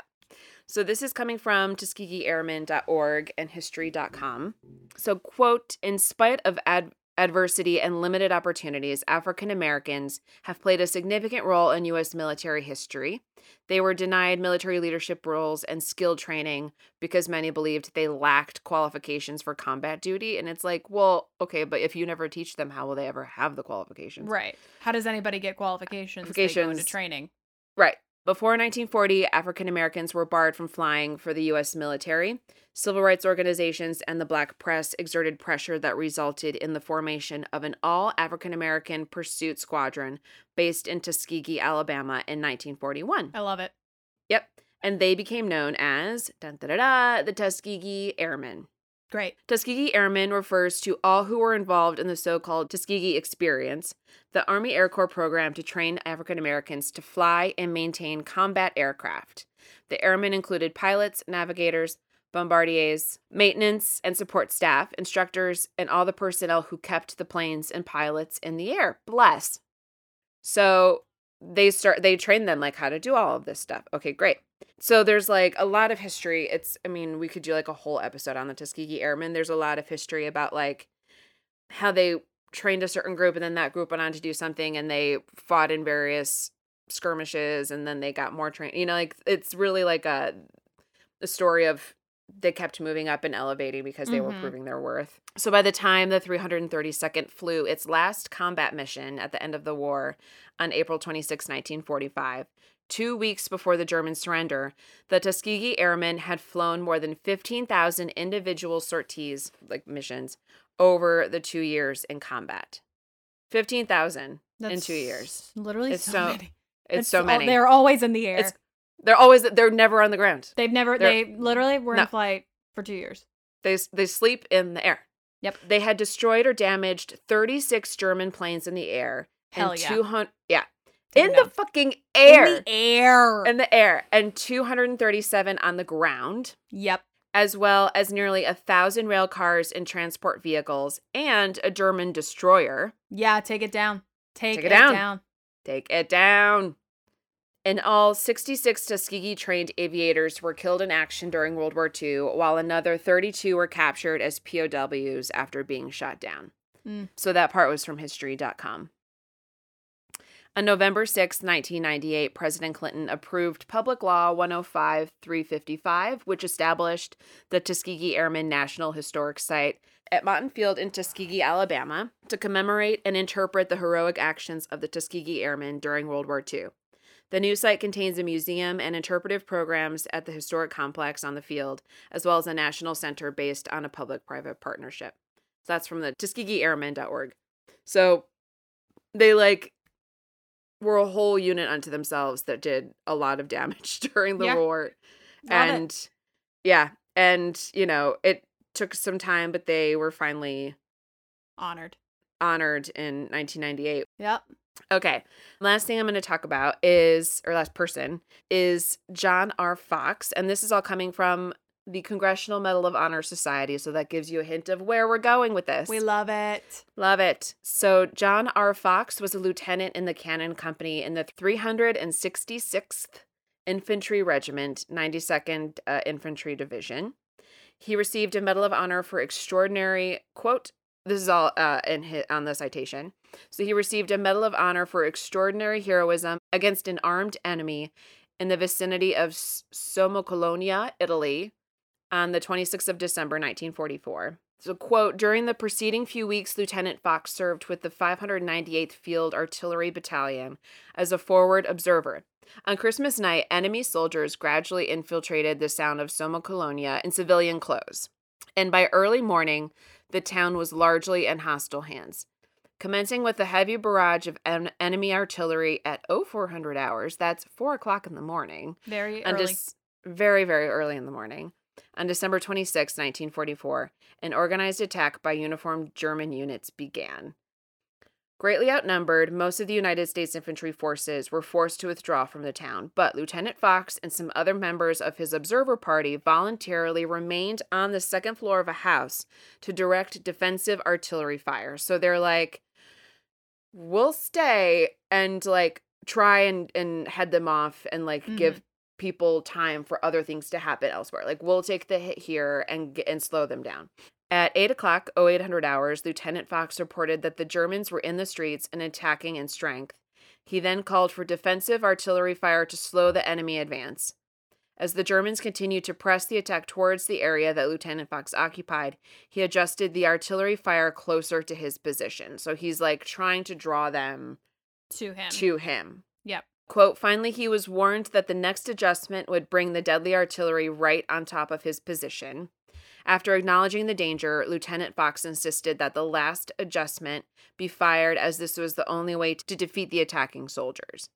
So this is coming from TuskegeeAirmen.org and History.com. So, quote, in spite of ad- adversity and limited opportunities, African Americans have played a significant role in U.S. military history. They were denied military leadership roles and skill training because many believed they lacked qualifications for combat duty. And it's like, well, okay, but if you never teach them, how will they ever have the qualifications? Right. How does anybody get qualifications? They go into training. Right. Before 1940, African Americans were barred from flying for the U.S. military. Civil rights organizations and the black press exerted pressure that resulted in the formation of an all African American pursuit squadron based in Tuskegee, Alabama in 1941. I love it. Yep. And they became known as dun, da, da, da, the Tuskegee Airmen. Great. Tuskegee Airmen refers to all who were involved in the so called Tuskegee Experience, the Army Air Corps program to train African Americans to fly and maintain combat aircraft. The airmen included pilots, navigators, bombardiers, maintenance and support staff, instructors, and all the personnel who kept the planes and pilots in the air. Bless. So they start they train them like how to do all of this stuff. Okay, great. So there's like a lot of history. It's I mean, we could do like a whole episode on the Tuskegee Airmen. There's a lot of history about like how they trained a certain group and then that group went on to do something and they fought in various skirmishes and then they got more trained. You know, like it's really like a a story of they kept moving up and elevating because they were Mhm. proving their worth. So by the time the 332nd flew its last combat mission at the end of the war on April 26, 1945, two weeks before the German surrender, the Tuskegee Airmen had flown more than 15,000 individual sorties, like missions, over the two years in combat. 15,000 in two years. Literally It's so, so- many. It's, so all- many. they're always in the air. It's- they're always they're never on the ground. They've never. they're- they literally were No. in flight for two years. They they sleep in the air. Yep. They had destroyed or damaged 36 German planes in the air. Hell and yeah. 200 yeah. In the fucking air. In the air. In the air and 237 on the ground. yep. As well as nearly a thousand rail cars and transport vehicles and a German destroyer. Yeah. Take it down. Take, Take it, it down. down. Take it down. In all, 66 Tuskegee trained aviators were killed in action during World War II, while another 32 were captured as POWs after being shot down. Mm. So that part was from history.com. On November 6, 1998, President Clinton approved Public Law 105 355, which established the Tuskegee Airmen National Historic Site at Moton Field in Tuskegee, Alabama, to commemorate and interpret the heroic actions of the Tuskegee Airmen during World War II. The new site contains a museum and interpretive programs at the historic complex on the field, as well as a national center based on a public private partnership. So that's from the TuskegeeAirmen.org. So they like were a whole unit unto themselves that did a lot of damage during the Yeah. war. Love it. and yeah, and you know, it took some time, but they were finally Honored. honored in 1998. Yep. Okay. Last thing I'm going to talk about is, or last person, is John R. Fox. And this is all coming from the Congressional Medal of Honor Society. So that gives you a hint of where we're going with this. We love it. Love it. So John R. Fox was a lieutenant in the Cannon Company in the 366th Infantry Regiment, 92nd uh, Infantry Division. He received a Medal of Honor for extraordinary quote. This is all uh, in his, on the citation. So he received a Medal of Honor for extraordinary heroism against an armed enemy in the vicinity of S- Sommocolonia, Italy, on the 26th of December, 1944. So, quote, during the preceding few weeks, Lieutenant Fox served with the 598th Field Artillery Battalion as a forward observer. On Christmas night, enemy soldiers gradually infiltrated the sound of Sommocolonia in civilian clothes. And by early morning, the town was largely in hostile hands. Commencing with a heavy barrage of en- enemy artillery at 0400 hours, that's 4 o'clock in the morning. Very early. Dec- very, very early in the morning. On December 26, 1944, an organized attack by uniformed German units began. Greatly outnumbered, most of the United States infantry forces were forced to withdraw from the town, but Lieutenant Fox and some other members of his observer party voluntarily remained on the second floor of a house to direct defensive artillery fire. So they're like, we'll stay and like try and, and head them off and like Mhm. give people time for other things to happen elsewhere. Like we'll take the hit here and and slow them down. At 8 o'clock, 0800 hours, Lieutenant Fox reported that the Germans were in the streets and attacking in strength. He then called for defensive artillery fire to slow the enemy advance. As the Germans continued to press the attack towards the area that Lieutenant Fox occupied, he adjusted the artillery fire closer to his position. So he's like trying to draw them to him. to him. Yep. Quote, finally, he was warned that the next adjustment would bring the deadly artillery right on top of his position. After acknowledging the danger, Lieutenant Fox insisted that the last adjustment be fired as this was the only way to defeat the attacking soldiers.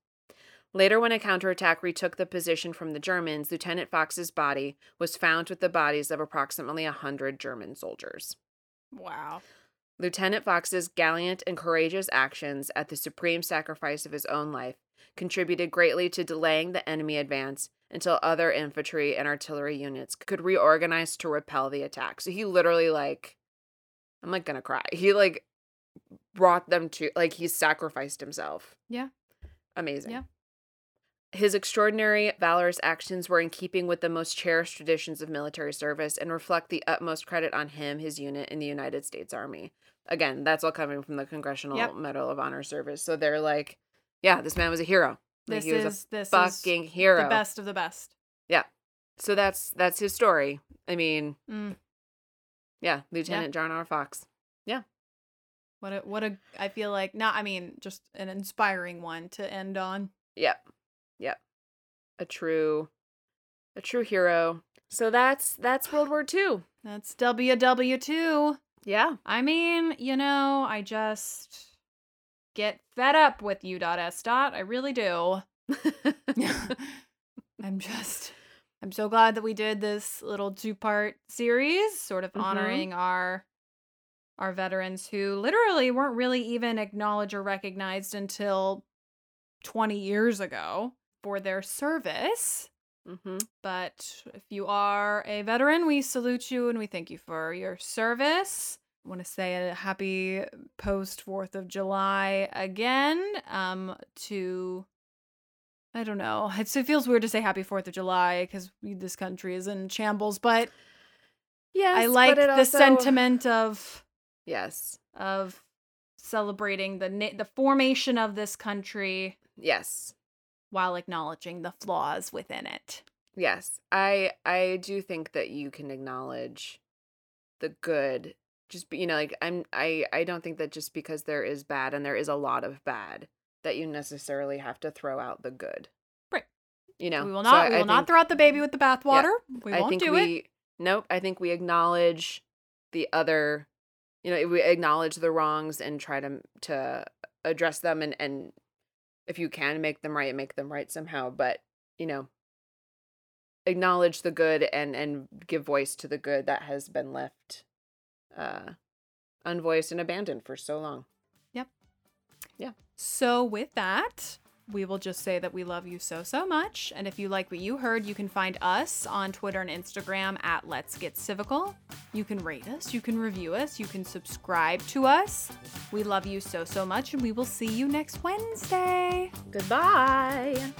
Later, when a counterattack retook the position from the Germans, Lieutenant Fox's body was found with the bodies of approximately a 100 German soldiers. Wow. Lieutenant Fox's gallant and courageous actions at the supreme sacrifice of his own life contributed greatly to delaying the enemy advance until other infantry and artillery units could reorganize to repel the attack. So he literally like I'm like gonna cry. He like brought them to like he sacrificed himself. Yeah. Amazing. Yeah. His extraordinary, valorous actions were in keeping with the most cherished traditions of military service and reflect the utmost credit on him, his unit, and the United States Army. Again, that's all coming from the Congressional Yep. Medal of Honor service. So they're like, yeah, this man was a hero. Like, This he was is a this fucking is hero. The best of the best. Yeah. So that's that's his story. I mean, Mm. yeah, Lieutenant John R. Fox. Yeah. What a what a I feel like not I mean just an inspiring one to end on. Yep. Yep. A true a true hero. So that's that's World War II. That's WW2. Yeah. I mean, you know, I just get fed up with you dot s dot. I really do. I'm just I'm so glad that we did this little two-part series sort of Mhm. honoring our our veterans who literally weren't really even acknowledged or recognized until 20 years ago for their service. Mm-hmm. But if you are a veteran, we salute you and we thank you for your service. Want to say a happy post 4th of July again um, to, I don't know. It's, it feels weird to say happy 4th of July because this country is in shambles, but Yes. I like the also- sentiment of Yes. of celebrating the na- the formation of this country Yes. while acknowledging the flaws within it. Yes. I I do think that you can acknowledge the good. Just be, you know, like I'm I I don't think that just because there is bad and there is a lot of bad that you necessarily have to throw out the good. Right. You know. we will So not I- we will not throw out the baby with the bathwater. We won't think do we it. nope. I think we acknowledge the other. You know, we acknowledge the wrongs and try to to address them and and if you can make them right, make them right somehow. But you know, acknowledge the good and and give voice to the good that has been left uh unvoiced and abandoned for so long. Yep. Yeah. So with that, we will just say that we love you so so much. And if you like what you heard, you can find us on Twitter and Instagram at Let's Get Civical. You can rate us, you can review us, you can subscribe to us. We love you so so much, and we will see you next Wednesday. Goodbye.